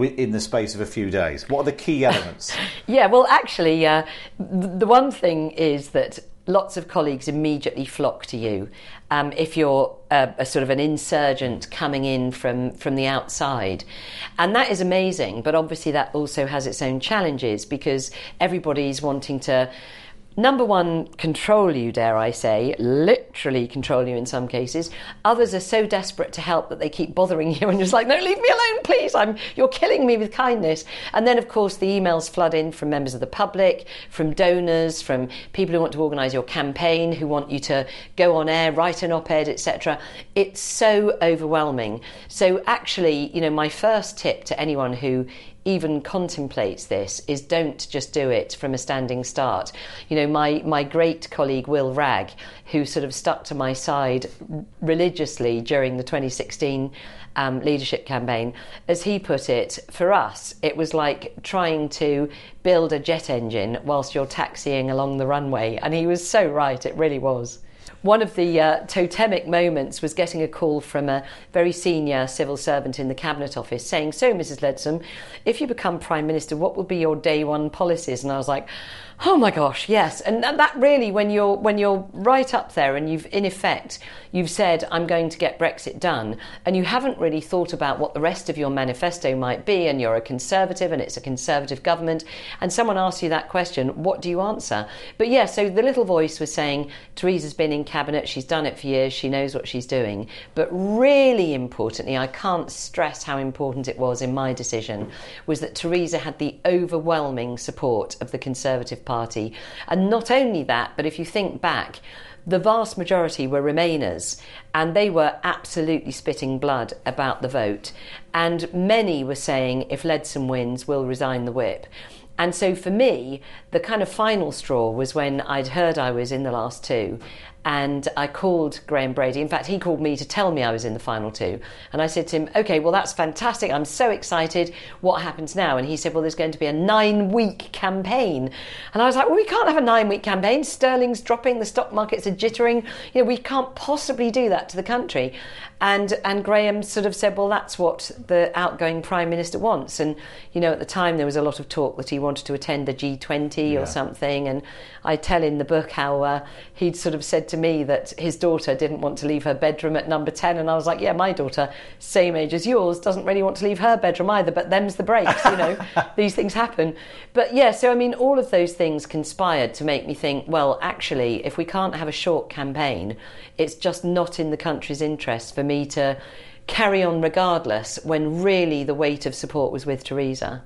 in the space of a few days? What are the key elements? Yeah, well, actually, uh, the one thing is that lots of colleagues immediately flock to you um, if you're a, a sort of an insurgent coming in from, from the outside. And that is amazing, but obviously that also has its own challenges because everybody's wanting to. Number one, control you, dare I say, literally control you in some cases. Others are so desperate to help that they keep bothering you and just like, no, leave me alone, please. I'm, you're killing me with kindness. And then, of course, the emails flood in from members of the public, from donors, from people who want to organise your campaign, who want you to go on air, write an op-ed, etc. It's so overwhelming. So actually, you know, my first tip to anyone who even contemplates this is don't just do it from a standing start. You know, my, my great colleague Will Wragg, who sort of stuck to my side religiously during the 2016 um, leadership campaign, as he put it, for us, it was like trying to build a jet engine whilst you're taxiing along the runway. And he was so right, it really was. One of the uh, totemic moments was getting a call from a very senior civil servant in the Cabinet Office saying, So, Mrs. Leadsom, if you become Prime Minister, what will be your day one policies? And I was like, Oh my gosh, yes. And that really, when you're when you're right up there and you've in effect you've said I'm going to get Brexit done, and you haven't really thought about what the rest of your manifesto might be, and you're a conservative and it's a conservative government, and someone asks you that question, what do you answer? But yeah, so the little voice was saying Theresa's been in cabinet, she's done it for years, she knows what she's doing. But really importantly, I can't stress how important it was in my decision was that Theresa had the overwhelming support of the Conservative Party. And not only that, but if you think back, the vast majority were Remainers, and they were absolutely spitting blood about the vote. And many were saying, if Leadsom wins, we'll resign the whip. And so for me, the kind of final straw was when I'd heard I was in the last two. And I called Graham Brady. In fact, he called me to tell me I was in the final two. And I said to him, OK, well, that's fantastic. I'm so excited. What happens now? And he said, Well, there's going to be a nine week campaign. And I was like, Well, we can't have a nine week campaign. Sterling's dropping, the stock markets are jittering. You know, we can't possibly do that to the country. And, and Graham sort of said, Well, that's what the outgoing Prime Minister wants. And, you know, at the time there was a lot of talk that he wanted to attend the G20 Yeah. or something. And I tell in the book how uh, he'd sort of said to me that his daughter didn't want to leave her bedroom at number 10. And I was like, Yeah, my daughter, same age as yours, doesn't really want to leave her bedroom either, but them's the breaks, you know, these things happen. But yeah, so I mean, all of those things conspired to make me think, well, actually, if we can't have a short campaign, it's just not in the country's interest for me to carry on regardless when really the weight of support was with Theresa.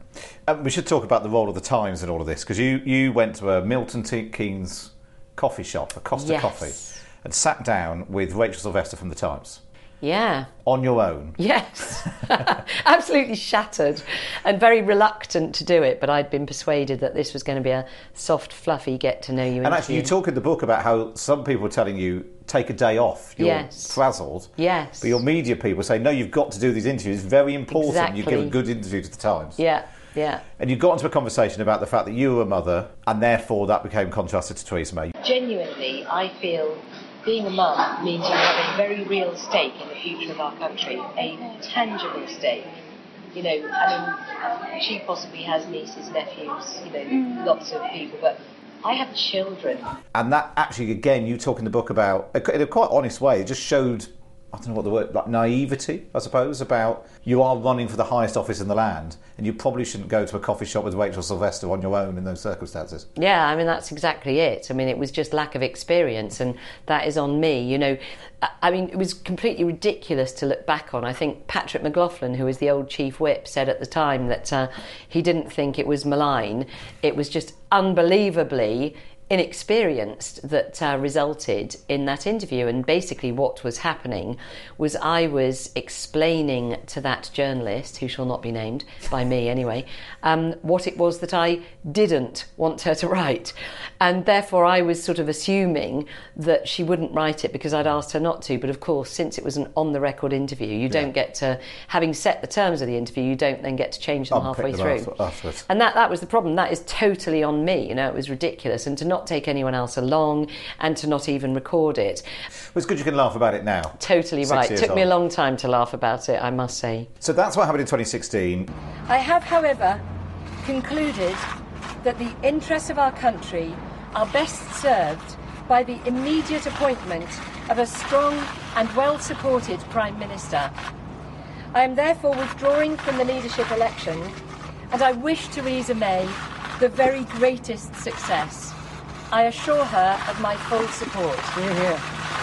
Um, we should talk about the role of the Times in all of this because you, you went to a Milton T- Keynes coffee shop, a Costa Yes. Coffee, and sat down with Rachel Sylvester from the Times. Yeah. on your own. Yes, absolutely shattered and very reluctant to do it. But I'd been persuaded that this was going to be a soft, fluffy get to know you And actually, you talk in the book about how some people were telling you take a day off. You're Yes. frazzled. Yes. But your media people say no, you've got to do these interviews. It's very important. You give a good interview to the Times. Yeah, yeah. And you got into a conversation about the fact that you were a mother, and therefore that became contrasted to Theresa May. Genuinely, I feel being a mum means you have a very real stake in the future of our country, a tangible stake. You know, I mean, she possibly has nieces, nephews, you know, mm. lots of people, but I have children. And that actually, again, you talk in the book about, in a quite honest way, it just showed, I don't know what the word, like naivety, I suppose, about you are running for the highest office in the land, and you probably shouldn't go to a coffee shop with Rachel Sylvester on your own in those circumstances. Yeah, I mean, that's exactly it. I mean, it was just lack of experience, and that is on me. You know, I- mean, it was completely ridiculous to look back on. I think Patrick McLoughlin, who was the old chief whip, said at the time that uh, he didn't think it was malign. It was just unbelievably inexperienced that uh, resulted in that interview. And basically, what was happening was I was explaining to that journalist, who shall not be named by me anyway, um, what it was that I didn't want her to write. And therefore, I was sort of assuming that she wouldn't write it because I'd asked her not to. But of course, since it was an on the record interview, you don't get to, having set the terms of the interview, you don't then get to change them Unpick halfway them through. after-. And that, that was the problem. That is totally on me. You know, it was ridiculous. And to not take anyone else along and to not even record it. Well, it's good you can laugh about it now. Totally Six right. years Took me a long time to laugh about it, I must say. So that's what happened in 2016. I have, however, concluded that the interests of our country are best served by the immediate appointment of a strong and well supported Prime Minister. I am therefore withdrawing from the leadership election and I wish Theresa May the very greatest success. I assure her of my full support.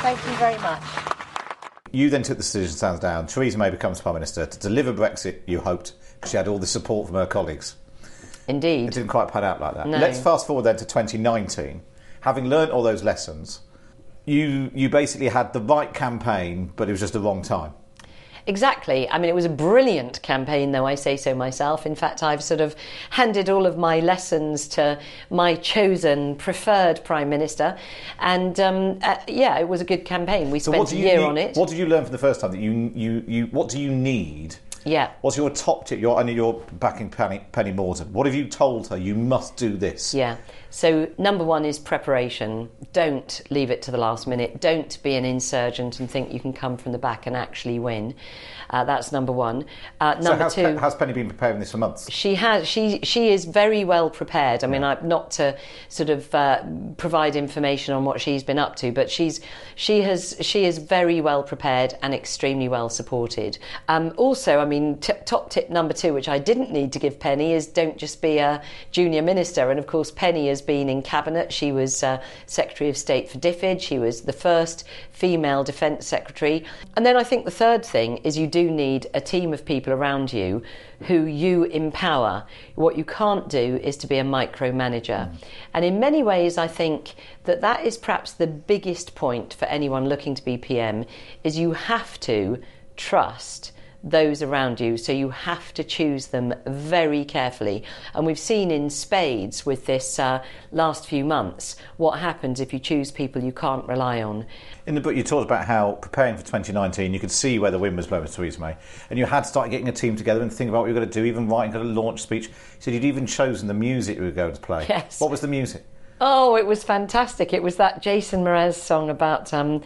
Thank you very much. You then took the decision, stands down. Theresa May becomes Prime Minister to deliver Brexit, you hoped, because she had all the support from her colleagues. Indeed. It didn't quite pan out like that. No. Let's fast forward then to 2019. Having learnt all those lessons, you, you basically had the right campaign, but it was just the wrong time. Exactly. I mean, it was a brilliant campaign, though I say so myself. In fact, I've sort of handed all of my lessons to my chosen, preferred Prime Minister. And um, uh, yeah, it was a good campaign. We So spent a year need- on it. What did you learn for the first time that you, you, you what do you need? Yeah. What's your top tip? Your, I know you're backing Penny, Penny Mordaunt. What have you told her? You must do this. Yeah. So, number one is preparation. Don't leave it to the last minute. Don't be an insurgent and think you can come from the back and actually win. Uh, that's number one. Uh, So number how's, two. Pe- how's Penny been preparing this for months? She has. She she is very well prepared. I mean, I, not to sort of uh, provide information on what she's been up to, but she's she has she is very well prepared and extremely well supported. Um, also, I mean, t- top tip number two, which I didn't need to give Penny, is don't just be a junior minister. And of course, Penny has been in cabinet. She was uh, Secretary of State for DFID. She was the first female Defence Secretary. And then I think the third thing is you do need a team of people around you who you empower. What you can't do is to be a micromanager. Mm. And in many ways, I think that that is perhaps the biggest point for anyone looking to be PM is you have to trust those around you. So you have to choose them very carefully. And we've seen in spades with this uh, last few months what happens if you choose people you can't rely on. In the book, you talked about how preparing for 2019, you could see where the wind was blowing with Theresa May, and you had started getting a team together and think about what you were going to do, even writing a launch speech. You said you'd even chosen the music you were going to play. Yes. What was the music? Oh, it was fantastic. It was that Jason Mraz song about um,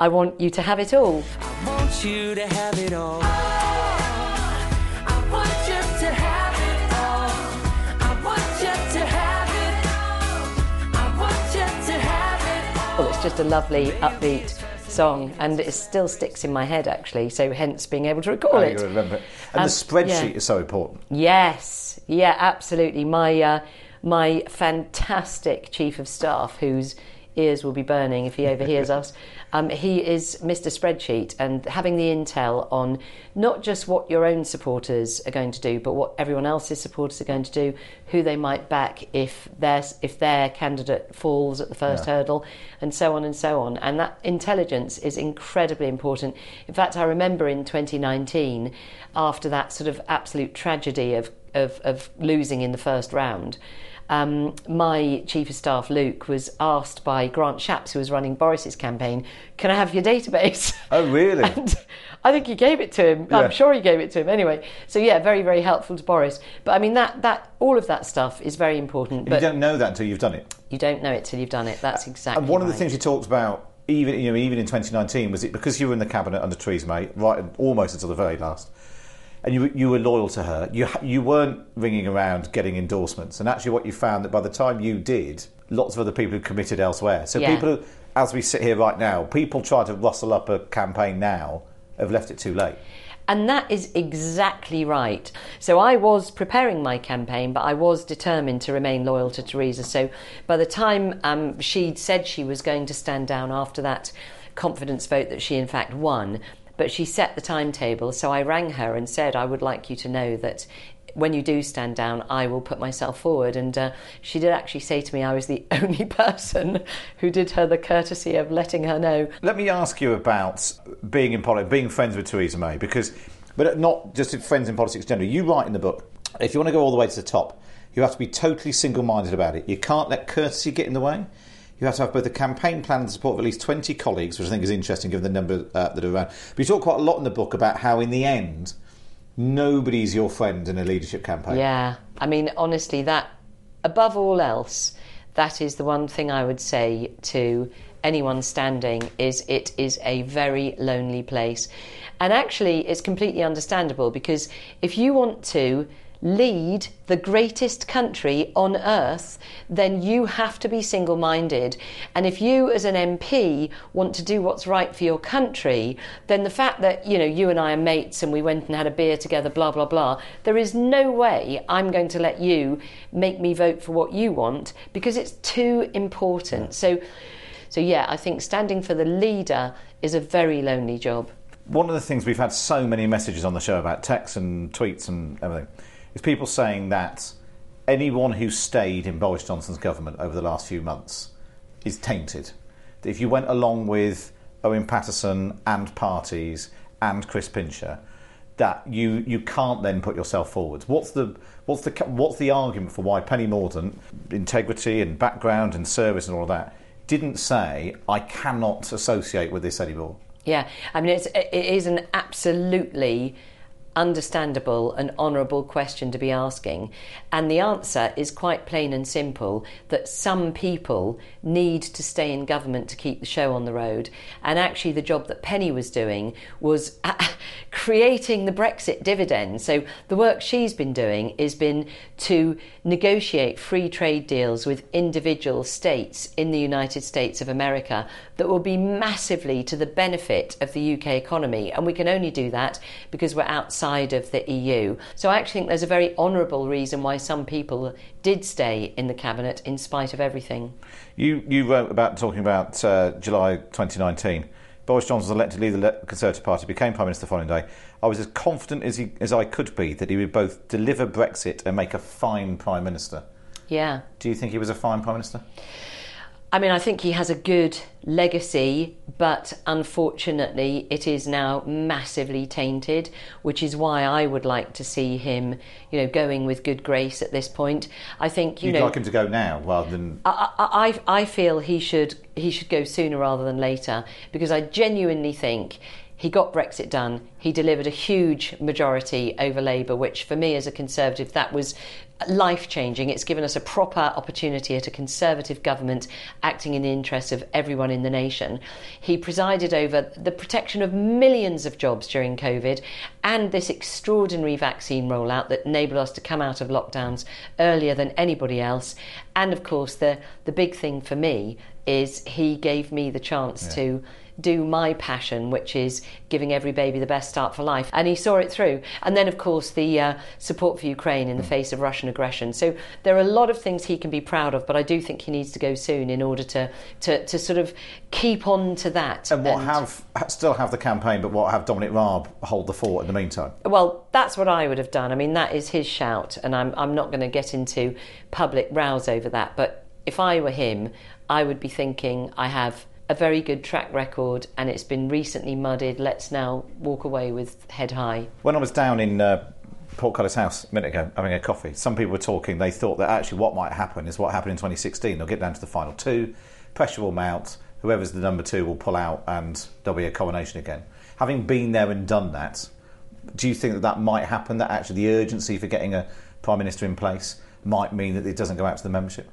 I Want You to Have It All. want you to have it all. I want you to have it all. I want you to have it all. I want you to have it all. Well, it's just a lovely, upbeat song, and it still sticks in my head actually. So, hence being able to recall Oh, it. you've got to remember. And Um, the spreadsheet yeah. is so important. Yes, yeah, absolutely. My uh, my fantastic chief of staff, who's ears will be burning if he overhears us. Um, he is Mr. Spreadsheet, and having the intel on not just what your own supporters are going to do, but what everyone else's supporters are going to do, who they might back if their if their candidate falls at the first Yeah. hurdle, and so on and so on. And that intelligence is incredibly important. In fact, I remember in 2019, after that sort of absolute tragedy of of, of losing in the first round. Um, my chief of staff, Luke, was asked by Grant Shapps, who was running Boris's campaign, "Can I have your database?" Oh, really? And I think he gave it to him. Yeah. I'm sure he gave it to him anyway. So yeah, very very helpful to Boris. But I mean that that all of that stuff is very important. But you don't know that until you've done it. you don't know it till you've done it. That's exactly. And one of the things you talked about, even you know, even in 2019, was it because you were in the cabinet under Theresa May, right, almost until the very last, and you you were loyal to her. You you weren't ringing around getting endorsements, and actually, what you found that by the time you did, lots of other people had committed elsewhere. So Yeah. people, as we sit here right now, people try to rustle up a campaign now have left it too late. And that is exactly right. So I was preparing my campaign, but I was determined to remain loyal to Theresa. So by the time um, she'd said she was going to stand down after that confidence vote that she in fact won, but she set the timetable. So I rang her and said, I would like you to know that when you do stand down, I will put myself forward. And uh, she did actually say to me I was the only person who did her the courtesy of letting her know. Let me ask you about being in politics, being friends with Theresa May, because, but not just friends in politics generally. You write in the book, if you want to go all the way to the top, you have to be totally single-minded about it. You can't let courtesy get in the way. You have to have both a campaign plan and the support of at least 20 colleagues, which I think is interesting given the number uh, that are around. But you talk quite a lot in the book about how, in the end, nobody's your friend in a leadership campaign. Yeah, I mean, honestly, that above all else, that is the one thing I would say to anyone standing is it is a very lonely place. And actually, it's completely understandable because if you want to lead the greatest country on earth, then you have to be single minded. And if you, as an MP, want to do what's right for your country, then the fact that, you know, you and I are mates and we went and had a beer together, blah, blah, blah, there is no way I'm going to let you make me vote for what you want because it's too important. So, so yeah, I think standing for the leader is a very lonely job. One of the things we've had so many messages on the show about texts and tweets and everything is people saying that anyone who stayed in Boris Johnson's government over the last few months is tainted. That if you went along with Owen Paterson and parties and Chris Pincher, that you, you can't then put yourself forward. What's the what's the what's the argument for why Penny Mordaunt, integrity and background and service and all of that, didn't say I cannot associate with this anymore? Yeah, I mean, it's, it is an absolutely understandable and honourable question to be asking. And the answer is quite plain and simple that some people need to stay in government to keep the show on the road. And actually, the job that Penny was doing was creating the Brexit dividend. So the work she's been doing has been to negotiate free trade deals with individual states in the United States of America that will be massively to the benefit of the UK economy. And we can only do that because we're outside of the EU. So I actually think there's a very honourable reason why some people did stay in the cabinet in spite of everything. You you wrote about talking about uh, July 2019. Boris Johnson was elected leader of the Conservative Party, became Prime Minister the following day. I was as confident as, he, as I could be that he would both deliver Brexit and make a fine Prime Minister. Yeah. Do you think he was a fine Prime Minister? I mean, I think he has a good legacy, but unfortunately, it is now massively tainted, which is why I would like to see him, you know, going with good grace at this point. I think you You'd know. like him to go now rather than. I, I, I feel he should he should go sooner rather than later because I genuinely think he got Brexit done. He delivered a huge majority over Labour, which for me as a Conservative that was life changing. It's given us a proper opportunity at a Conservative government acting in the interests of everyone in the nation. He presided over the protection of millions of jobs during COVID and this extraordinary vaccine rollout that enabled us to come out of lockdowns earlier than anybody else. And of course, the, the big thing for me is he gave me the chance Yeah. to do my passion, which is giving every baby the best start for life. And he saw it through. And then, of course, the uh, support for Ukraine in the face of Russian aggression. So there are a lot of things he can be proud of, but I do think he needs to go soon in order to, to, to sort of keep on to that. And what have still have the campaign, but what have Dominic Raab hold the fort in the meantime? Well, that's what I would have done. I mean, that is his shout, and I'm, I'm not going to get into public rows over that. But if I were him, I would be thinking, I have a very good track record and it's been recently mudded. Let's now walk away with head high. When I was down in uh, Portcullis House a minute ago having a coffee, some people were talking. They thought that actually what might happen is what happened in 2016. They'll get down to the final two, pressure will mount, whoever's the number two will pull out, and there'll be a coronation again. Having been there and done that, do you think that that might happen? That actually the urgency for getting a prime minister in place might mean that it doesn't go out to the membership?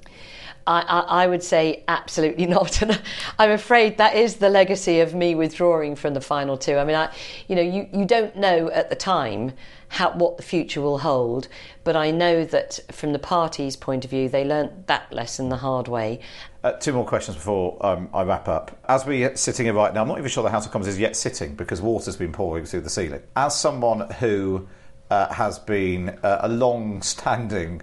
I, I, I would say absolutely not, and I'm afraid that is the legacy of me withdrawing from the final two. I mean, I, you know, you, you don't know at the time how what the future will hold, but I know that from the party's point of view, they learnt that lesson the hard way. Uh, two more questions before um, I wrap up. As we're sitting here right now, I'm not even sure the House of Commons is yet sitting because water's been pouring through the ceiling. As someone who uh, has been uh, a long standing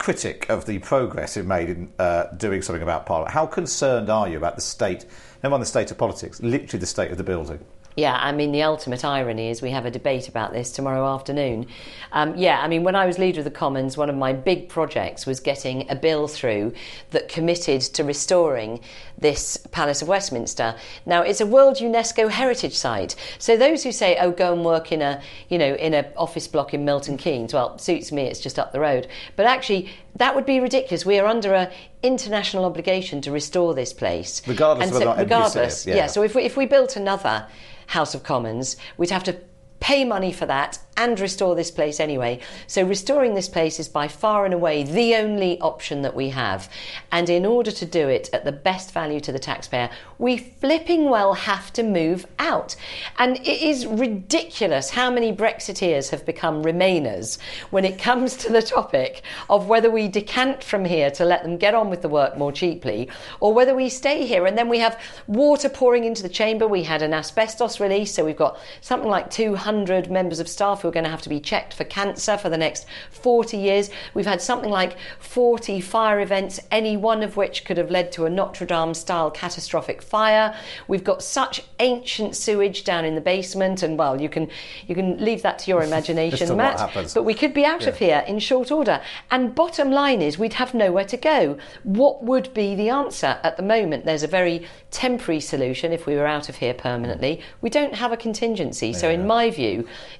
critic of the progress it made in uh, doing something about Parliament, how concerned are you about the state, never mind the state of politics, literally the state of the building? Yeah, I mean, the ultimate irony is we have a debate about this tomorrow afternoon. Um, yeah, I mean, when I was Leader of the Commons, one of my big projects was getting a bill through that committed to restoring this Palace of Westminster. Now, it's a World UNESCO Heritage Site, so those who say, "Oh, go and work in a, you know, in an office block in Milton Keynes," well, suits me. It's just up the road. But actually, that would be ridiculous. We are under a international obligation to restore this place, Regardless and of so, not anybody said regardless, it, yeah. So if we, if we built another House of Commons, we'd have to pay money for that and restore this place anyway. So restoring this place is by far and away the only option that we have. And in order to do it at the best value to the taxpayer, we flipping well have to move out. And it is ridiculous how many Brexiteers have become Remainers when it comes to the topic of whether we decant from here to let them get on with the work more cheaply or whether we stay here and then we have water pouring into the chamber. We had an asbestos release, so we've got something like 200 members of staff who are going to have to be checked for cancer for the next 40 years. We've had something like 40 fire events, any one of which could have led to a Notre Dame style catastrophic fire. We've got such ancient sewage down in the basement, and well, you can you can leave that to your imagination, Just to what Matt. But we could be out of here in short order. And bottom line is, we'd have nowhere to go. What would be the answer? At the moment, there's a very temporary solution if we were out of here permanently. We don't have a contingency. So, in my view,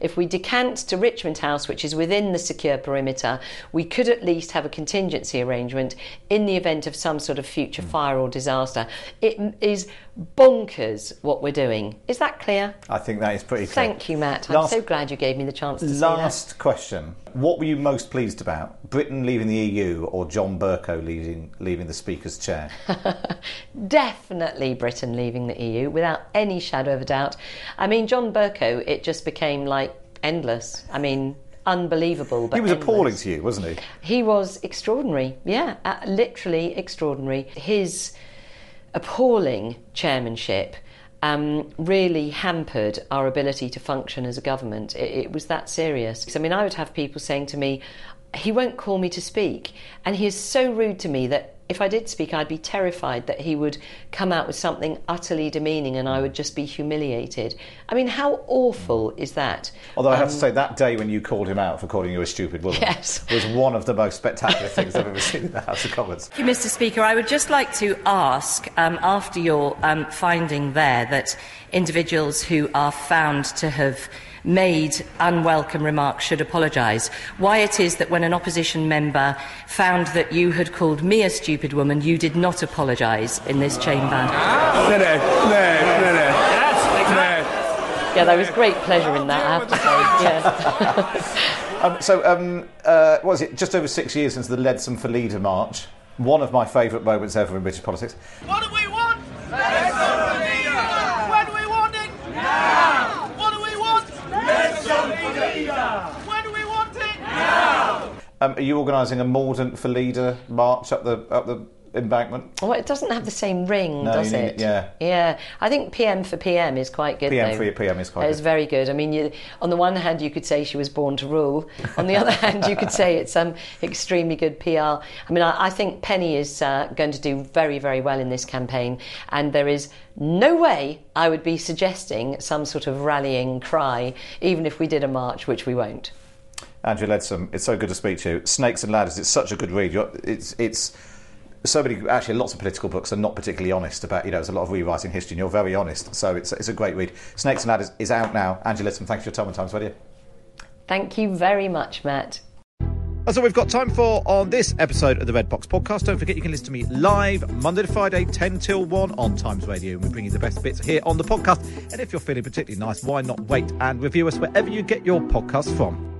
if we decant to Richmond House, which is within the secure perimeter, we could at least have a contingency arrangement in the event of some sort of future hmm. fire or disaster. It is bonkers what we're doing. Is that clear? I think that is pretty clear. Thank you, Matt. I'm so glad you gave me the chance to say that. Last question. What were you most pleased about? Britain leaving the EU or John Bercow leaving, leaving the Speaker's chair? Definitely Britain leaving the EU without any shadow of a doubt. I mean, John Bercow, it just became like endless. I mean, unbelievable. But he was endless. appalling to you, wasn't he? He was extraordinary. Yeah, uh, literally extraordinary. His appalling chairmanship um, really hampered our ability to function as a government. It, it was that serious. I mean, I would have people saying to me, he won't call me to speak. And he is so rude to me that if I did speak, I'd be terrified that he would come out with something utterly demeaning and I would just be humiliated. I mean, how awful is that? Although I have to Um, say, that day when you called him out for calling you a stupid woman Yes. was one of the most spectacular things I've ever seen in the House of Commons. Thank you, Mr. Speaker. I would just like to ask, um, after your um, finding there that individuals who are found to have made unwelcome remarks should apologise, why it is that when an opposition member found that you had called me a stupid woman, you did not apologise in this chamber. No, no, no, no, no. Yes, Yeah, there was great pleasure in that, I have to say. Yeah. Um, so, um, uh, what was it just over six years since the Leadsom for Leader march? One of my favourite moments ever in British politics. What do we want? When do we want it? Now. What do we want? When do we want it? Now. Um, are you organising a Mordaunt for Leader march up the up the embankment. Well, it doesn't have the same ring, No, does it? yeah. Yeah. I think PM for PM is quite good. PM though. for PM is quite It's good. very good. I mean, you, on the one hand, you could say she was born to rule. On the other hand, you could say it's um, extremely good PR. I mean, I, I think Penny is uh, going to do very, very well in this campaign, and there is no way I would be suggesting some sort of rallying cry, even if we did a march, which we won't. Andrea Leadsom, it's so good to speak to you. Snakes and Ladders, it's such a good read. You're, it's it's so many actually lots of political books are not particularly honest about you know there's a lot of rewriting history and you're very honest so it's it's a great read. Snakes and Ladders is out now. Andrea Leadsom, thanks for your time on Times Radio. Thank you very much, Matt. That's all we've got time for on this episode of the Red Box Podcast. Don't forget you can listen to me live Monday to Friday, 10 till 1 on Times Radio. And we bring you the best bits here on the podcast. And if you're feeling particularly nice, why not wait and review us wherever you get your podcast from?